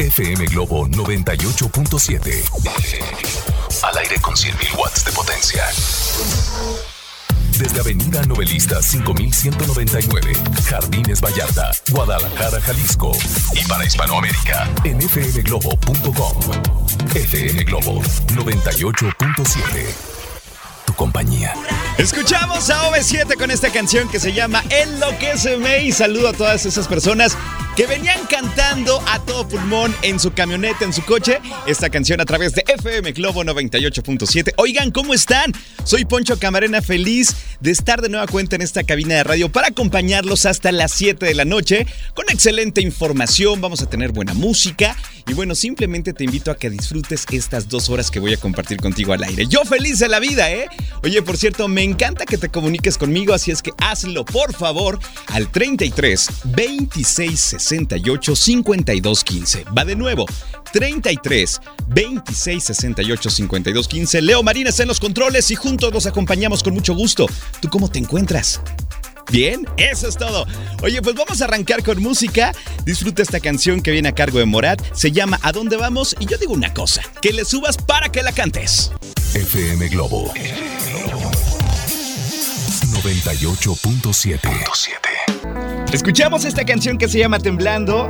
FM Globo 98.7. Al aire con 100.000 watts de potencia. Desde Avenida Novelista 5199, Jardines Vallarta, Guadalajara, Jalisco. Y para Hispanoamérica, en fmglobo.com. FM Globo 98.7. Tu compañía. Escuchamos a OV7 con esta canción que se llama Enloqueceme y saludo a todas esas personas que venían cantando a todo pulmón en su camioneta, en su coche, esta canción a través de FM Globo 98.7. Oigan, ¿cómo están? Soy Poncho Camarena, feliz de estar de nueva cuenta en esta cabina de radio para acompañarlos hasta las 7 de la noche con excelente información, vamos a tener buena música y bueno, simplemente te invito a que disfrutes estas dos horas que voy a compartir contigo al aire. Yo feliz de la vida, ¿eh? Oye, por cierto, me encanta que te comuniques conmigo, así es que hazlo por favor al 33 26 68 52 15. Va de nuevo, 33 26 68 52 15. Leo Marina está en los controles y juntos nos acompañamos con mucho gusto. ¿Tú cómo te encuentras? Bien, eso es todo. Oye, pues vamos a arrancar con música. Disfruta esta canción que viene a cargo de Morat. Se llama ¿A dónde vamos? Y yo digo una cosa, que le subas para que la cantes. FM Globo 98.7. Escuchamos esta canción que se llama Temblando.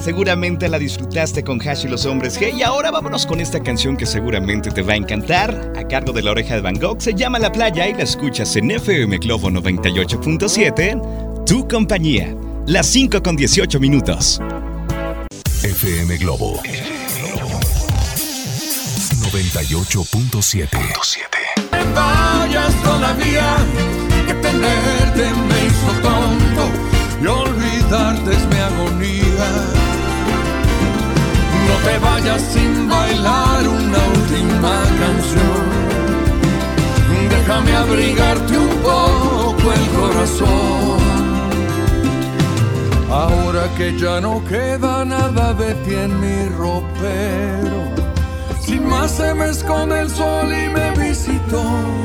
Seguramente la disfrutaste con Hash y los hombres G. Y ahora vámonos con esta canción que seguramente te va a encantar. A cargo de la oreja de Van Gogh se llama La Playa y la escuchas en FM Globo 98.7. Tu compañía. Las 5 con 18 minutos. FM Globo 98.7. vayas todavía, que tenerte me hizo tonto y olvidarte es mi agonía. No te vayas sin bailar una última canción. Déjame abrigarte un poco el corazón. Ahora que ya no queda nada de ti en mi ropero. Sin más se me esconde el sol y me visitó.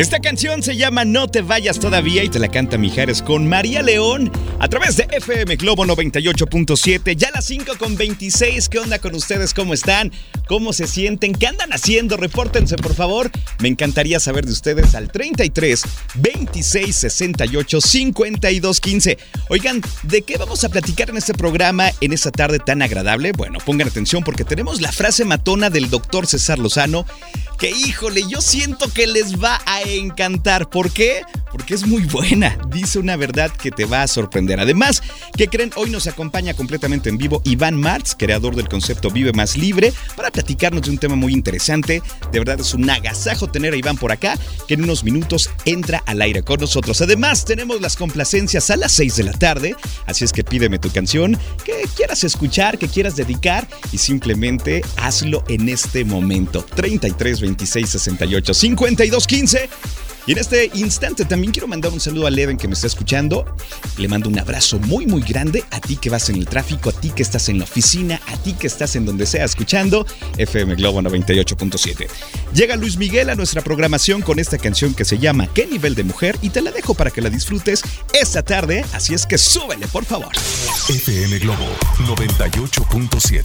Esta canción se llama No te vayas todavía y te la canta Mijares con María León a través de FM Globo 98.7. Ya las 5 con 26. ¿Qué onda con ustedes? ¿Cómo están? ¿Cómo se sienten? ¿Qué andan haciendo? Repórtense, por favor. Me encantaría saber de ustedes al 33 26 68 52 15. Oigan, ¿de qué vamos a platicar en este programa en esta tarde tan agradable? Bueno, pongan atención porque tenemos la frase matona del doctor César Lozano que híjole, yo siento que les va a encantar. ¿Por qué? Porque es muy buena. Dice una verdad que te va a sorprender. Además, ¿qué creen? Hoy nos acompaña completamente en vivo Iván Martz, creador del concepto Vive Más Libre, para platicarnos de un tema muy interesante. De verdad es un agasajo tener a Iván por acá, que en unos minutos entra al aire con nosotros. Además, tenemos las complacencias a las 6 de la tarde, así es que pídeme tu canción que quieras escuchar, que quieras dedicar y simplemente hazlo en este momento. 33 26 68 52 15 Bye. Y en este instante también quiero mandar un saludo a Leven que me está escuchando. Le mando un abrazo muy muy grande a ti que vas en el tráfico, a ti que estás en la oficina, a ti que estás en donde sea escuchando FM Globo 98.7. Llega Luis Miguel a nuestra programación con esta canción que se llama ¿Qué nivel de mujer? Y te la dejo para que la disfrutes esta tarde, así es que súbele por favor. FM Globo 98.7.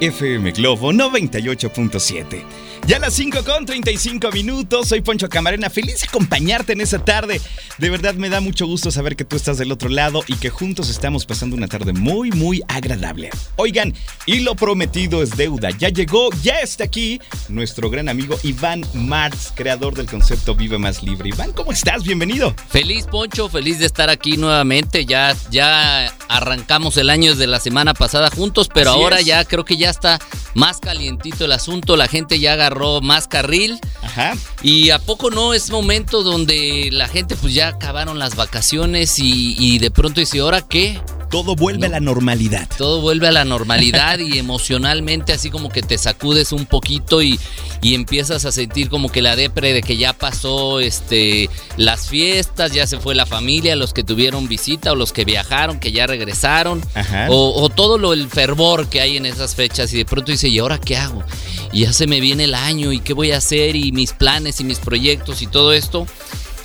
FM Globo 98.7. Ya a las 5 con 35 minutos, soy Poncho Camarena, feliz acompañarte en esa tarde. De verdad me da mucho gusto saber que tú estás del otro lado y que juntos estamos pasando una tarde muy, muy agradable. Oigan, y lo prometido es deuda. Ya llegó, ya está aquí nuestro gran amigo Iván Martz, creador del concepto Vive Más Libre. Iván, ¿cómo estás? Bienvenido. Feliz, Poncho, feliz de estar aquí nuevamente. Ya, ya arrancamos el año desde la semana pasada juntos, pero Así ahora es. ya creo que ya está más calientito el asunto. La gente ya agarró más carril. Ajá. Y a poco no es momento donde la gente pues ya acabaron las vacaciones y, y de pronto dice, ¿ahora qué? Todo vuelve a la normalidad. Todo vuelve a la normalidad y emocionalmente así como que te sacudes un poquito y, y empiezas a sentir como que la depre de que ya pasó este las fiestas, ya se fue la familia, los que tuvieron visita o los que viajaron, que ya regresaron, o, o, todo lo el fervor que hay en esas fechas y de pronto dice, ¿y ahora qué hago? Y ya se me viene el año y qué voy a hacer y mis planes y mis proyectos y todo esto.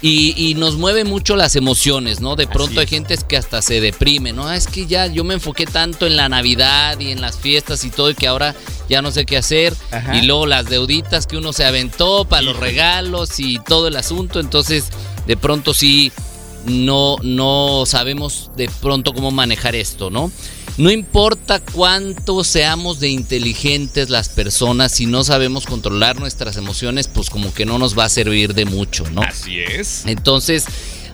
Y, nos mueve mucho las emociones, ¿no? De pronto hay gente que hasta se deprime, ¿no? Es que ya yo me enfoqué tanto en la Navidad y en las fiestas y todo y que ahora ya no sé qué hacer. Y luego las deuditas que uno se aventó para los regalos y todo el asunto. Entonces, de pronto sí, no, no sabemos de pronto cómo manejar esto, ¿no? No importa cuánto seamos de inteligentes las personas, si no sabemos controlar nuestras emociones, pues como que no nos va a servir de mucho, ¿no? Así es. Entonces,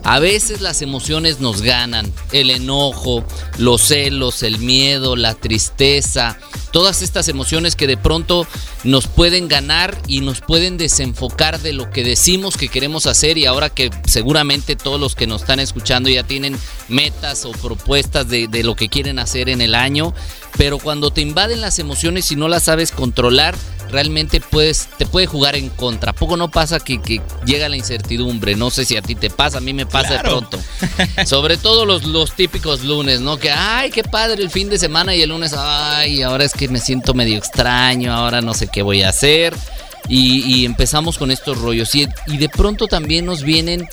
a veces las emociones nos ganan, el enojo, los celos, el miedo, la tristeza, todas estas emociones que de pronto nos pueden ganar y nos pueden desenfocar de lo que decimos que queremos hacer y ahora que seguramente todos los que nos están escuchando ya tienen metas o propuestas de, lo que quieren hacer en el año, pero cuando te invaden las emociones y no las sabes controlar, realmente puedes, te puede jugar en contra. Poco no pasa que, llega la incertidumbre. No sé si a ti te pasa, a mí me pasa de pronto. Sobre todo los, los típicos lunes, ¿no? Que, ay, qué padre el fin de semana y el lunes, ay, ahora es que me siento medio extraño, ahora no sé qué voy a hacer. Y, empezamos con estos rollos. Y, y de pronto también nos vienen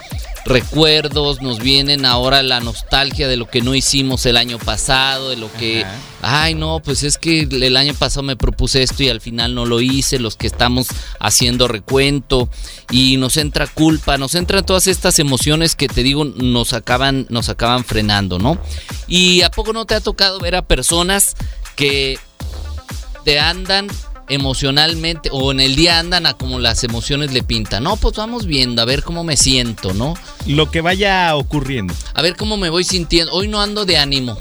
recuerdos, nos vienen ahora la nostalgia de lo que no hicimos el año pasado, de lo que, ay no, pues es que el año pasado me propuse esto y al final no lo hice, los que estamos haciendo recuento y nos entra culpa, nos entran todas estas emociones que te digo nos acaban, nos acaban frenando, ¿no? Y a poco no te ha tocado ver a personas que te andan emocionalmente o en el día andan a como las emociones le pintan. No, pues vamos viendo, a ver cómo me siento, ¿no? Lo que vaya ocurriendo. A ver cómo me voy sintiendo. Hoy no ando de ánimo.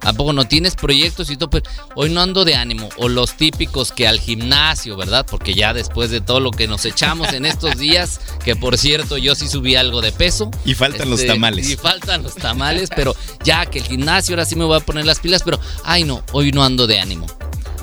¿A poco no tienes proyectos y todo? Pues hoy no ando de ánimo. O los típicos que al gimnasio, ¿verdad? Porque ya después de todo lo que nos echamos en estos días, que por cierto yo sí subí algo de peso. Y faltan los este, tamales. Y faltan los tamales, pero ya que el gimnasio ahora sí me voy a poner las pilas, pero ay no, hoy no ando de ánimo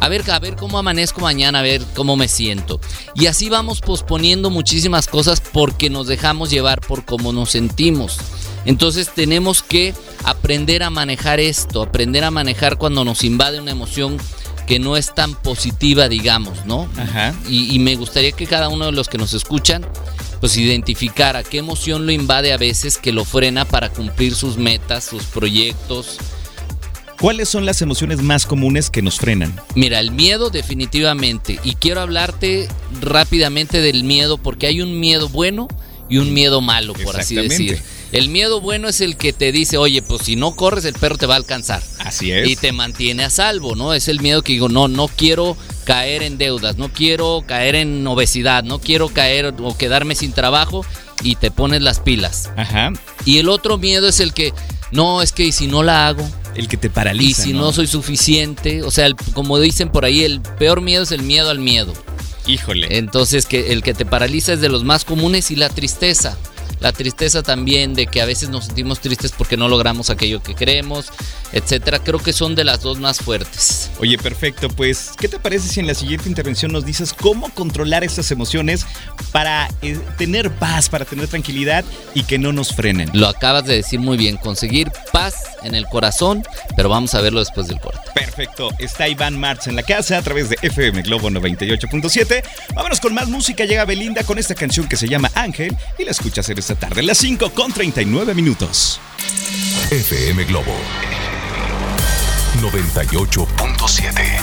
a ver, a ver cómo amanezco mañana, a ver cómo me siento. Y así vamos posponiendo muchísimas cosas porque nos dejamos llevar por cómo nos sentimos. Entonces tenemos que aprender a manejar esto, aprender a manejar cuando nos invade una emoción que no es tan positiva, digamos, ¿no? Ajá. Y, y, me gustaría que cada uno de los que nos escuchan, pues identificara qué emoción lo invade a veces que lo frena para cumplir sus metas, sus proyectos, ¿Cuáles son las emociones más comunes que nos frenan? Mira, el miedo definitivamente. Y quiero hablarte rápidamente del miedo porque hay un miedo bueno y un miedo malo, por así decir. El miedo bueno es el que te dice, oye, pues si no corres el perro te va a alcanzar. Así es. Y te mantiene a salvo, ¿no? Es el miedo que digo, no, no quiero caer en deudas, no quiero caer en obesidad, no quiero caer o quedarme sin trabajo y te pones las pilas. Ajá. Y el otro miedo es el que, no, es que si no la hago, el que te paraliza. Y si ¿no? soy suficiente, o sea, como dicen por ahí, el peor miedo es el miedo al miedo. Híjole. Entonces, que el que te paraliza es de los más comunes y la tristeza la tristeza también de que a veces nos sentimos tristes porque no logramos aquello que queremos, etcétera. Creo que son de las dos más fuertes. Oye, perfecto. Pues, ¿qué te parece si en la siguiente intervención nos dices cómo controlar estas emociones para eh, tener paz, para tener tranquilidad y que no nos frenen? Lo acabas de decir muy bien, conseguir paz en el corazón, pero vamos a verlo después del corte. Perfecto. Está Iván Marx en la casa a través de FM Globo 98.7. Vámonos con más música. Llega Belinda con esta canción que se llama Ángel y la escuchas en esta tarde, las 5 con 39 minutos. FM Globo 98.7.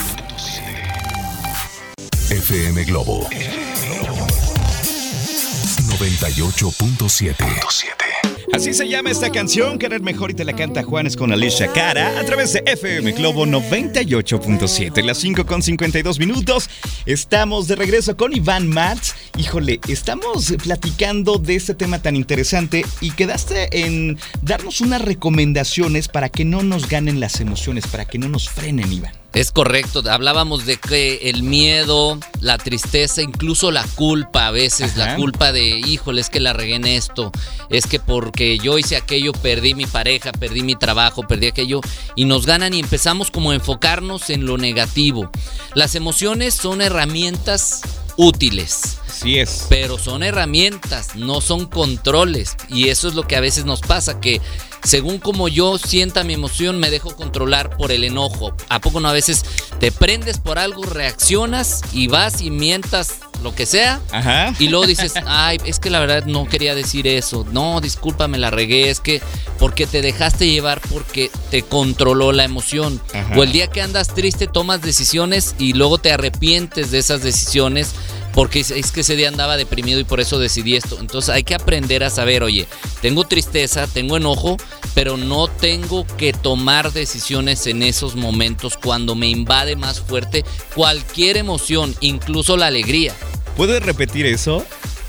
FM Globo 98.7. Así se llama esta canción, Querer Mejor y te la canta Juanes con Alicia Cara a través de FM Globo 98.7. Las 5 con 52 minutos. Estamos de regreso con Iván Matz. Híjole, estamos platicando de este tema tan interesante y quedaste en darnos unas recomendaciones para que no nos ganen las emociones, para que no nos frenen, Iván. Es correcto, hablábamos de que el miedo, la tristeza, incluso la culpa a veces, la culpa de, híjole, es que la regué en esto, es que porque yo hice aquello, perdí mi pareja, perdí mi trabajo, perdí aquello, y nos ganan y empezamos como a enfocarnos en lo negativo. Las emociones son herramientas útiles. Así es. Pero son herramientas, no son controles. Y eso es lo que a veces nos pasa, que según como yo sienta mi emoción, me dejo controlar por el enojo. ¿A poco no? A veces te prendes por algo, reaccionas y vas y mientas lo que sea. Ajá. Y luego dices, ay, es que la verdad no quería decir eso. No, discúlpame, la regué. Es que porque te dejaste llevar porque te controló la emoción. Ajá. O el día que andas triste tomas decisiones y luego te arrepientes de esas decisiones porque es- es que ese día andaba deprimido y por eso decidí esto. Entonces hay que aprender a saber, oye, tengo tristeza, tengo enojo, pero no tengo que tomar decisiones en esos momentos cuando me invade más fuerte cualquier emoción, incluso la alegría. ¿Puedes repetir eso?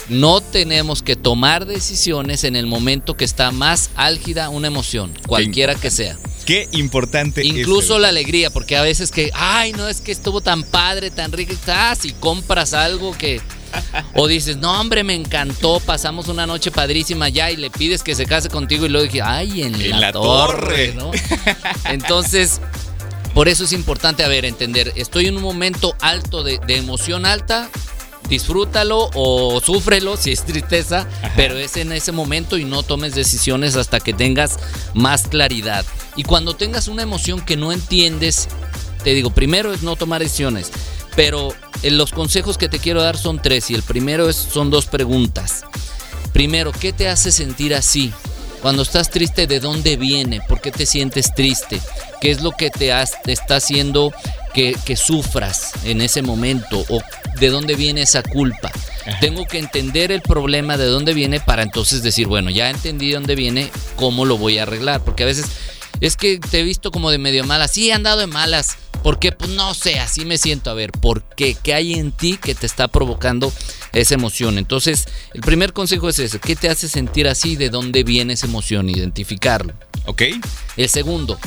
No tenemos que tomar decisiones en el momento que está más álgida una emoción, cualquiera que sea. Qué importante. Incluso la alegría, porque a veces que, ay, no es que estuvo tan padre, tan rico, ah, si compras algo que... O dices, no, hombre, me encantó, pasamos una noche padrísima ya y le pides que se case contigo y luego dije, ay, en, En la, la torre, torre. ¿no? Entonces, por eso es importante, a ver, entender, estoy en un momento alto de, de emoción alta, disfrútalo o súfrelo si es tristeza, pero es en ese momento y no tomes decisiones hasta que tengas más claridad. Y cuando tengas una emoción que no entiendes, te digo, primero es no tomar decisiones, pero eh, los consejos que te quiero dar son tres y el primero es, son dos preguntas. Primero, ¿qué te hace sentir así? Cuando estás triste, ¿de dónde viene? ¿Por qué te sientes triste? ¿Qué es lo que te, has- te está haciendo que, que sufras en ese momento? ¿O de dónde viene esa culpa? Tengo que entender el problema de dónde viene para entonces decir, bueno, ya entendí de dónde viene, ¿cómo lo voy a arreglar? Porque a veces es que te he visto como de medio malas. Sí, he andado de malas. ¿Por qué? Pues no sé, así me siento. A ver, ¿por qué? ¿Qué hay en ti que te está provocando esa emoción? Entonces, el primer consejo es ese. ¿Qué te hace sentir así? ¿De dónde viene esa emoción? Identificarlo. ¿Ok? El segundo,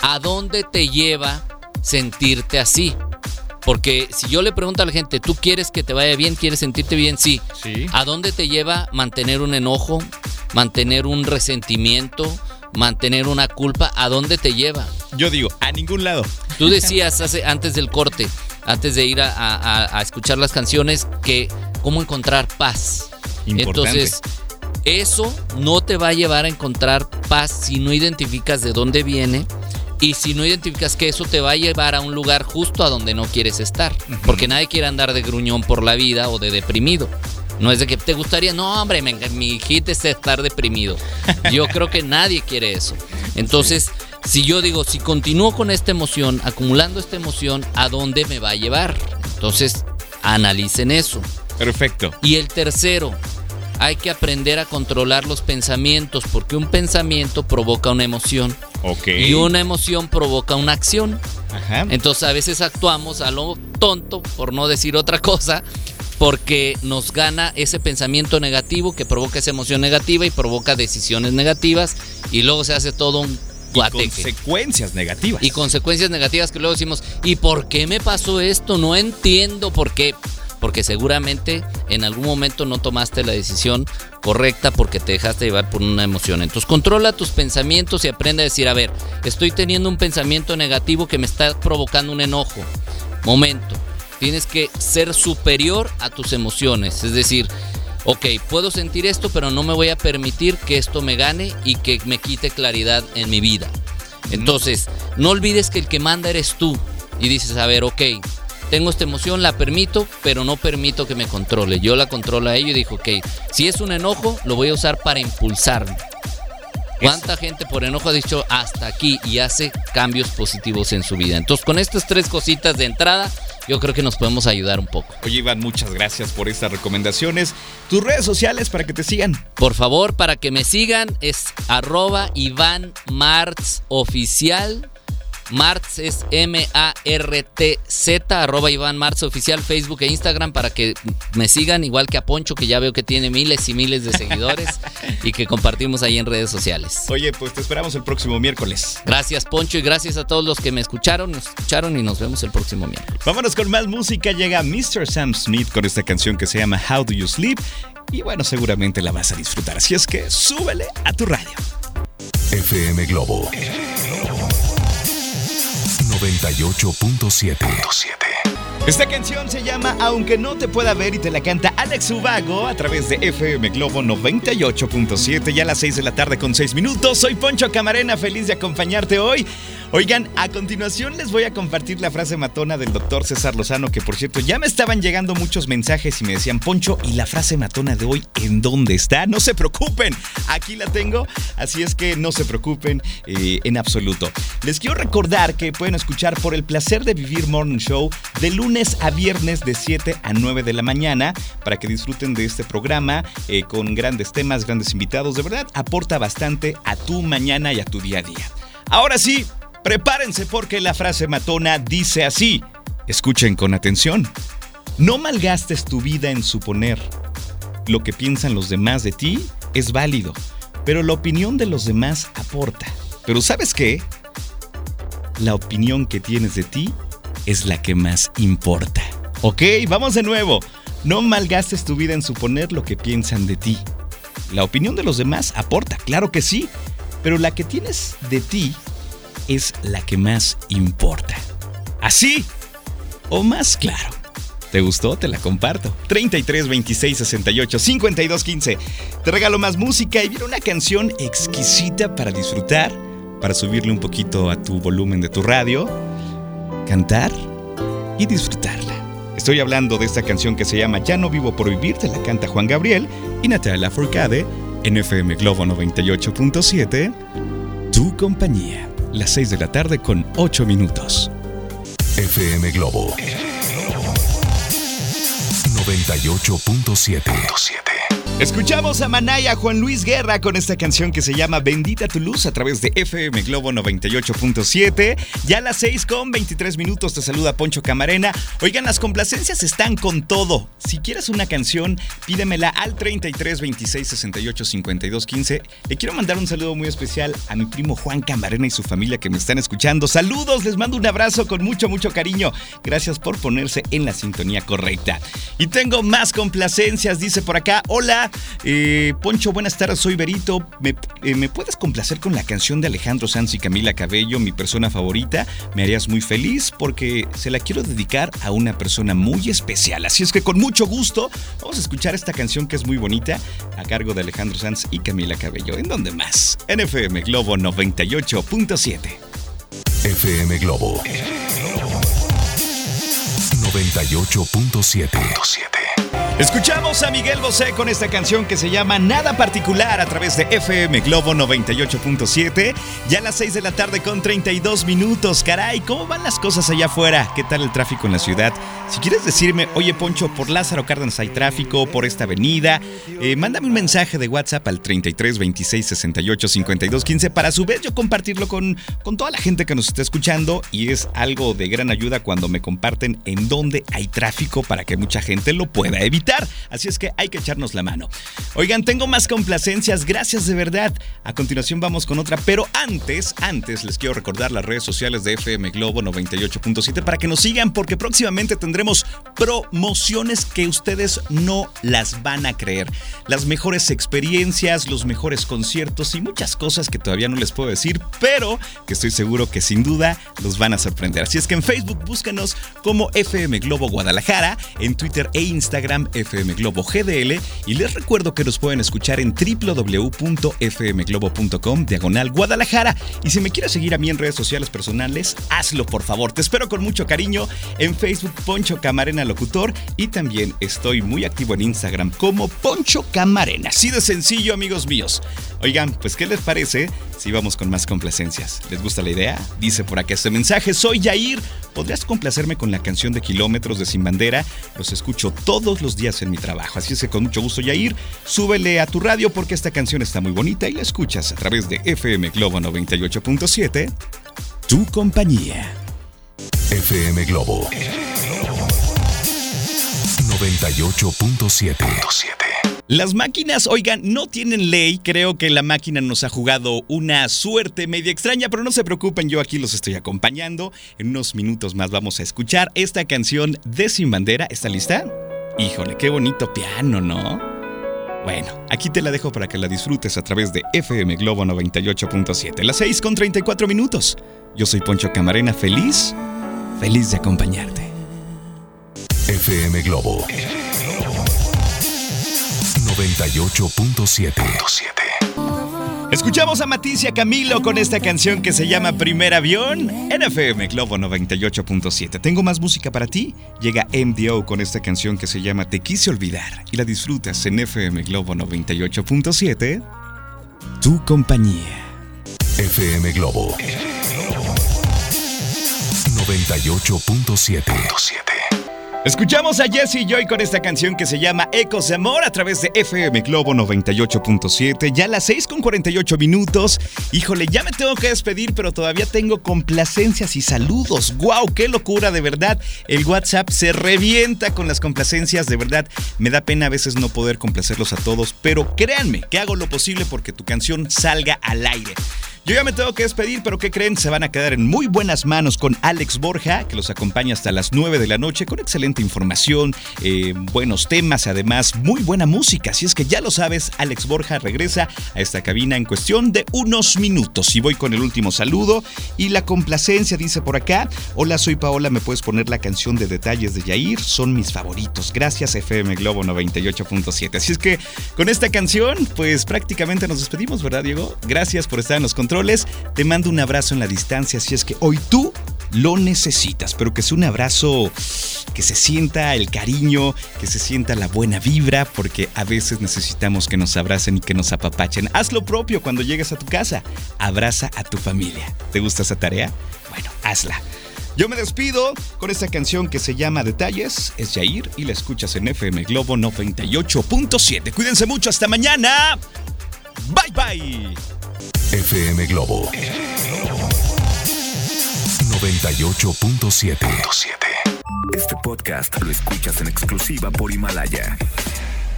¿a dónde te lleva sentirte así? Porque si yo le pregunto a la gente, ¿tú quieres que te vaya bien? ¿Quieres sentirte bien? Sí. Sí. ¿A dónde te lleva mantener un enojo, mantener un resentimiento, mantener una culpa? ¿A dónde te lleva? Yo digo, a ningún lado. Tú decías hace, antes del corte, antes de ir a, a- a escuchar las canciones, que cómo encontrar paz. Importante. Entonces, eso no te va a llevar a encontrar paz si no identificas de dónde viene y si no identificas que eso te va a llevar a un lugar justo a donde no quieres estar. Porque nadie quiere andar de gruñón por la vida o de deprimido. No es de que te gustaría, no, hombre, me- mi hit es estar deprimido. Yo creo que nadie quiere eso. Entonces, si yo digo, si continúo con esta emoción, acumulando esta emoción, ¿a dónde me va a llevar? Entonces, analicen eso. Perfecto. Y el tercero, hay que aprender a controlar los pensamientos, porque un pensamiento provoca una emoción Ok. y una emoción provoca una acción. Ajá. Entonces a veces actuamos a lo tonto, por no decir otra cosa, porque nos gana ese pensamiento negativo que provoca esa emoción negativa y provoca decisiones negativas y luego se hace todo un Y guateque. consecuencias negativas. Y consecuencias negativas que luego decimos, ¿y por qué me pasó esto? No entiendo por qué. Porque seguramente en algún momento no tomaste la decisión correcta porque te dejaste llevar por una emoción. Entonces controla tus pensamientos y aprende a decir, a ver, estoy teniendo un pensamiento negativo que me está provocando un enojo. Momento, tienes que ser superior a tus emociones. Es decir, ok, puedo sentir esto, pero no me voy a permitir que esto me gane y que me quite claridad en mi vida. Entonces, no olvides que el que manda eres tú. Y dices, a ver, ok, tengo esta emoción, la permito, pero no permito que me controle. Yo la controlo a ello y digo, ok, si es un enojo, lo voy a usar para impulsarme. ¿Cuánta gente por enojo ha dicho hasta aquí y hace cambios positivos en su vida? Entonces, con estas tres cositas de entrada, yo creo que nos podemos ayudar un poco. Oye, Iván, muchas gracias por estas recomendaciones. Tus redes sociales para que te sigan. Por favor, para que me sigan, es arroba Iván Martz Oficial. Martz es M-A-R-T-Z, arroba Iván Martz oficial, Facebook e Instagram para que me sigan, igual que a Poncho, que ya veo que tiene miles y miles de seguidores y que compartimos ahí en redes sociales. Oye, pues te esperamos el próximo miércoles. Gracias, Poncho, y gracias a todos los que me escucharon, nos escucharon y nos vemos el próximo miércoles. Vámonos con más música. Llega Mr. Sam Smith con esta canción que se llama How Do You Sleep. Y bueno, seguramente la vas a disfrutar. Así es que súbele a tu radio. FM Globo 98.7. Esta canción se llama Aunque no te pueda ver y te la canta Alex Ubago a través de FM Globo 98.7 ya a las 6 de la tarde con 6 minutos. Soy Poncho Camarena, feliz de acompañarte hoy. Oigan, a continuación les voy a compartir la frase matona del doctor César Lozano, que por cierto ya me estaban llegando muchos mensajes y me decían, Poncho, ¿y la frase matona de hoy en dónde está? No se preocupen, aquí la tengo, así es que no se preocupen eh, en absoluto. Les quiero recordar que pueden escuchar por el placer de vivir Morning Show de lunes a viernes de 7 a 9 de la mañana para que disfruten de este programa eh, con grandes temas, grandes invitados. De verdad, aporta bastante a tu mañana y a tu día a día. Ahora sí, Prepárense porque la frase matona dice así. Escuchen con atención. No malgastes tu vida en suponer. Lo que piensan los demás de ti es válido, pero la opinión de los demás aporta. Pero ¿sabes qué? La opinión que tienes de ti es la que más importa. Ok, vamos de nuevo. No malgastes tu vida en suponer lo que piensan de ti. La opinión de los demás aporta, claro que sí, pero la que tienes de ti es la que más importa. ¿Así? ¿O más claro? ¿Te gustó? Te la comparto. 33 26 68 52 15. Te regalo más música y viene una canción exquisita para disfrutar, para subirle un poquito a tu volumen de tu radio, cantar y disfrutarla. Estoy hablando de esta canción que se llama Ya no vivo por vivir, te la canta Juan Gabriel y Natalia Furcade en FM Globo 98.7, tu compañía las 6 de la tarde con 8 minutos. FM Globo 98.7. Escuchamos a Manaya Juan Luis Guerra con esta canción que se llama Bendita tu luz a través de FM Globo 98.7. Ya a las 6 con 23 minutos te saluda Poncho Camarena. Oigan, las complacencias están con todo. Si quieres una canción, pídemela al 33 26 68 52 15. Le quiero mandar un saludo muy especial a mi primo Juan Camarena y su familia que me están escuchando. Saludos, les mando un abrazo con mucho, mucho cariño. Gracias por ponerse en la sintonía correcta. Y tengo más complacencias, dice por acá. Hola. Eh, Poncho, buenas tardes, soy Berito. Eh, ¿Me, puedes complacer con la canción de Alejandro Sanz y Camila Cabello, mi persona favorita? Me harías muy feliz porque se la quiero dedicar a una persona muy especial. Así es que con mucho gusto vamos a escuchar esta canción que es muy bonita a cargo de Alejandro Sanz y Camila Cabello. ¿En dónde más? En FM Globo 98.7. FM Globo 98.7. Escuchamos a Miguel Bosé con esta canción que se llama Nada Particular a través de FM Globo 98.7. Ya a las 6 de la tarde con 32 minutos. Caray, ¿cómo van las cosas allá afuera? ¿Qué tal el tráfico en la ciudad? Si quieres decirme, oye Poncho, por Lázaro Cárdenas hay tráfico, por esta avenida, eh, mándame un mensaje de WhatsApp al 33 26 68 52 15 para a su vez yo compartirlo con, con toda la gente que nos está escuchando y es algo de gran ayuda cuando me comparten en dónde hay tráfico para que mucha gente lo pueda evitar. Así es que hay que echarnos la mano. Oigan, tengo más complacencias, gracias de verdad. A continuación vamos con otra, pero antes, antes les quiero recordar las redes sociales de FM Globo 98.7 para que nos sigan porque próximamente tendremos promociones que ustedes no las van a creer. Las mejores experiencias, los mejores conciertos y muchas cosas que todavía no les puedo decir, pero que estoy seguro que sin duda los van a sorprender. Así es que en Facebook búscanos como FM Globo Guadalajara, en Twitter e Instagram FM Globo GDL y les recuerdo que nos pueden escuchar en www.fmglobo.com diagonal Guadalajara y si me quieres seguir a mí en redes sociales personales, hazlo por favor. Te espero con mucho cariño en Facebook Poncho Camarena Locutor y también estoy muy activo en Instagram como Poncho Camarena. Así de sencillo amigos míos. Oigan, pues ¿qué les parece si vamos con más complacencias? ¿Les gusta la idea? Dice por acá este mensaje, soy Yair. ¿Podrías complacerme con la canción de Kilómetros de Sin Bandera? Los escucho todos los días en mi trabajo. Así es que con mucho gusto, Yair, súbele a tu radio porque esta canción está muy bonita y la escuchas a través de FM Globo 98.7 Tu compañía. FM Globo 98.7. Las máquinas, oigan, no tienen ley. Creo que la máquina nos ha jugado una suerte media extraña, pero no se preocupen, yo aquí los estoy acompañando. En unos minutos más vamos a escuchar esta canción de Sin Bandera. ¿Está lista? Híjole, qué bonito piano, ¿no? Bueno, aquí te la dejo para que la disfrutes a través de FM Globo 98.7. Las 6 con 34 minutos. Yo soy Poncho Camarena, feliz, feliz de acompañarte. FM Globo 98.7. Escuchamos a Maticia Camilo con esta canción que se llama Primer Avión en FM Globo 98.7. Tengo más música para ti. Llega MDO con esta canción que se llama Te quise olvidar y la disfrutas en FM Globo 98.7. Tu compañía. FM Globo 98.7. Escuchamos a Jesse Joy con esta canción que se llama Ecos de Amor a través de FM Globo 98.7. Ya las 6 con 48 minutos. Híjole, ya me tengo que despedir, pero todavía tengo complacencias y saludos. ¡Wow! ¡Qué locura! De verdad, el WhatsApp se revienta con las complacencias. De verdad, me da pena a veces no poder complacerlos a todos, pero créanme que hago lo posible porque tu canción salga al aire. Yo ya me tengo que despedir, pero ¿qué creen? Se van a quedar en muy buenas manos con Alex Borja, que los acompaña hasta las 9 de la noche con excelente información, eh, buenos temas, además muy buena música. Así es que ya lo sabes, Alex Borja regresa a esta cabina en cuestión de unos minutos. Y voy con el último saludo y la complacencia dice por acá, hola soy Paola, me puedes poner la canción de detalles de Yair, son mis favoritos. Gracias FM Globo 98.7. Así es que con esta canción, pues prácticamente nos despedimos, ¿verdad Diego? Gracias por estar en los Te mando un abrazo en la distancia si es que hoy tú lo necesitas, pero que sea un abrazo que se sienta el cariño, que se sienta la buena vibra, porque a veces necesitamos que nos abracen y que nos apapachen. Haz lo propio cuando llegues a tu casa. Abraza a tu familia. ¿Te gusta esa tarea? Bueno, hazla. Yo me despido con esta canción que se llama Detalles, es Jair y la escuchas en FM Globo 98.7. Cuídense mucho, hasta mañana. Bye bye. FM Globo 98.7. Este podcast lo escuchas en exclusiva por Himalaya.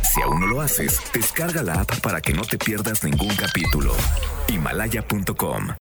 Si aún no lo haces, descarga la app para que no te pierdas ningún capítulo. Himalaya.com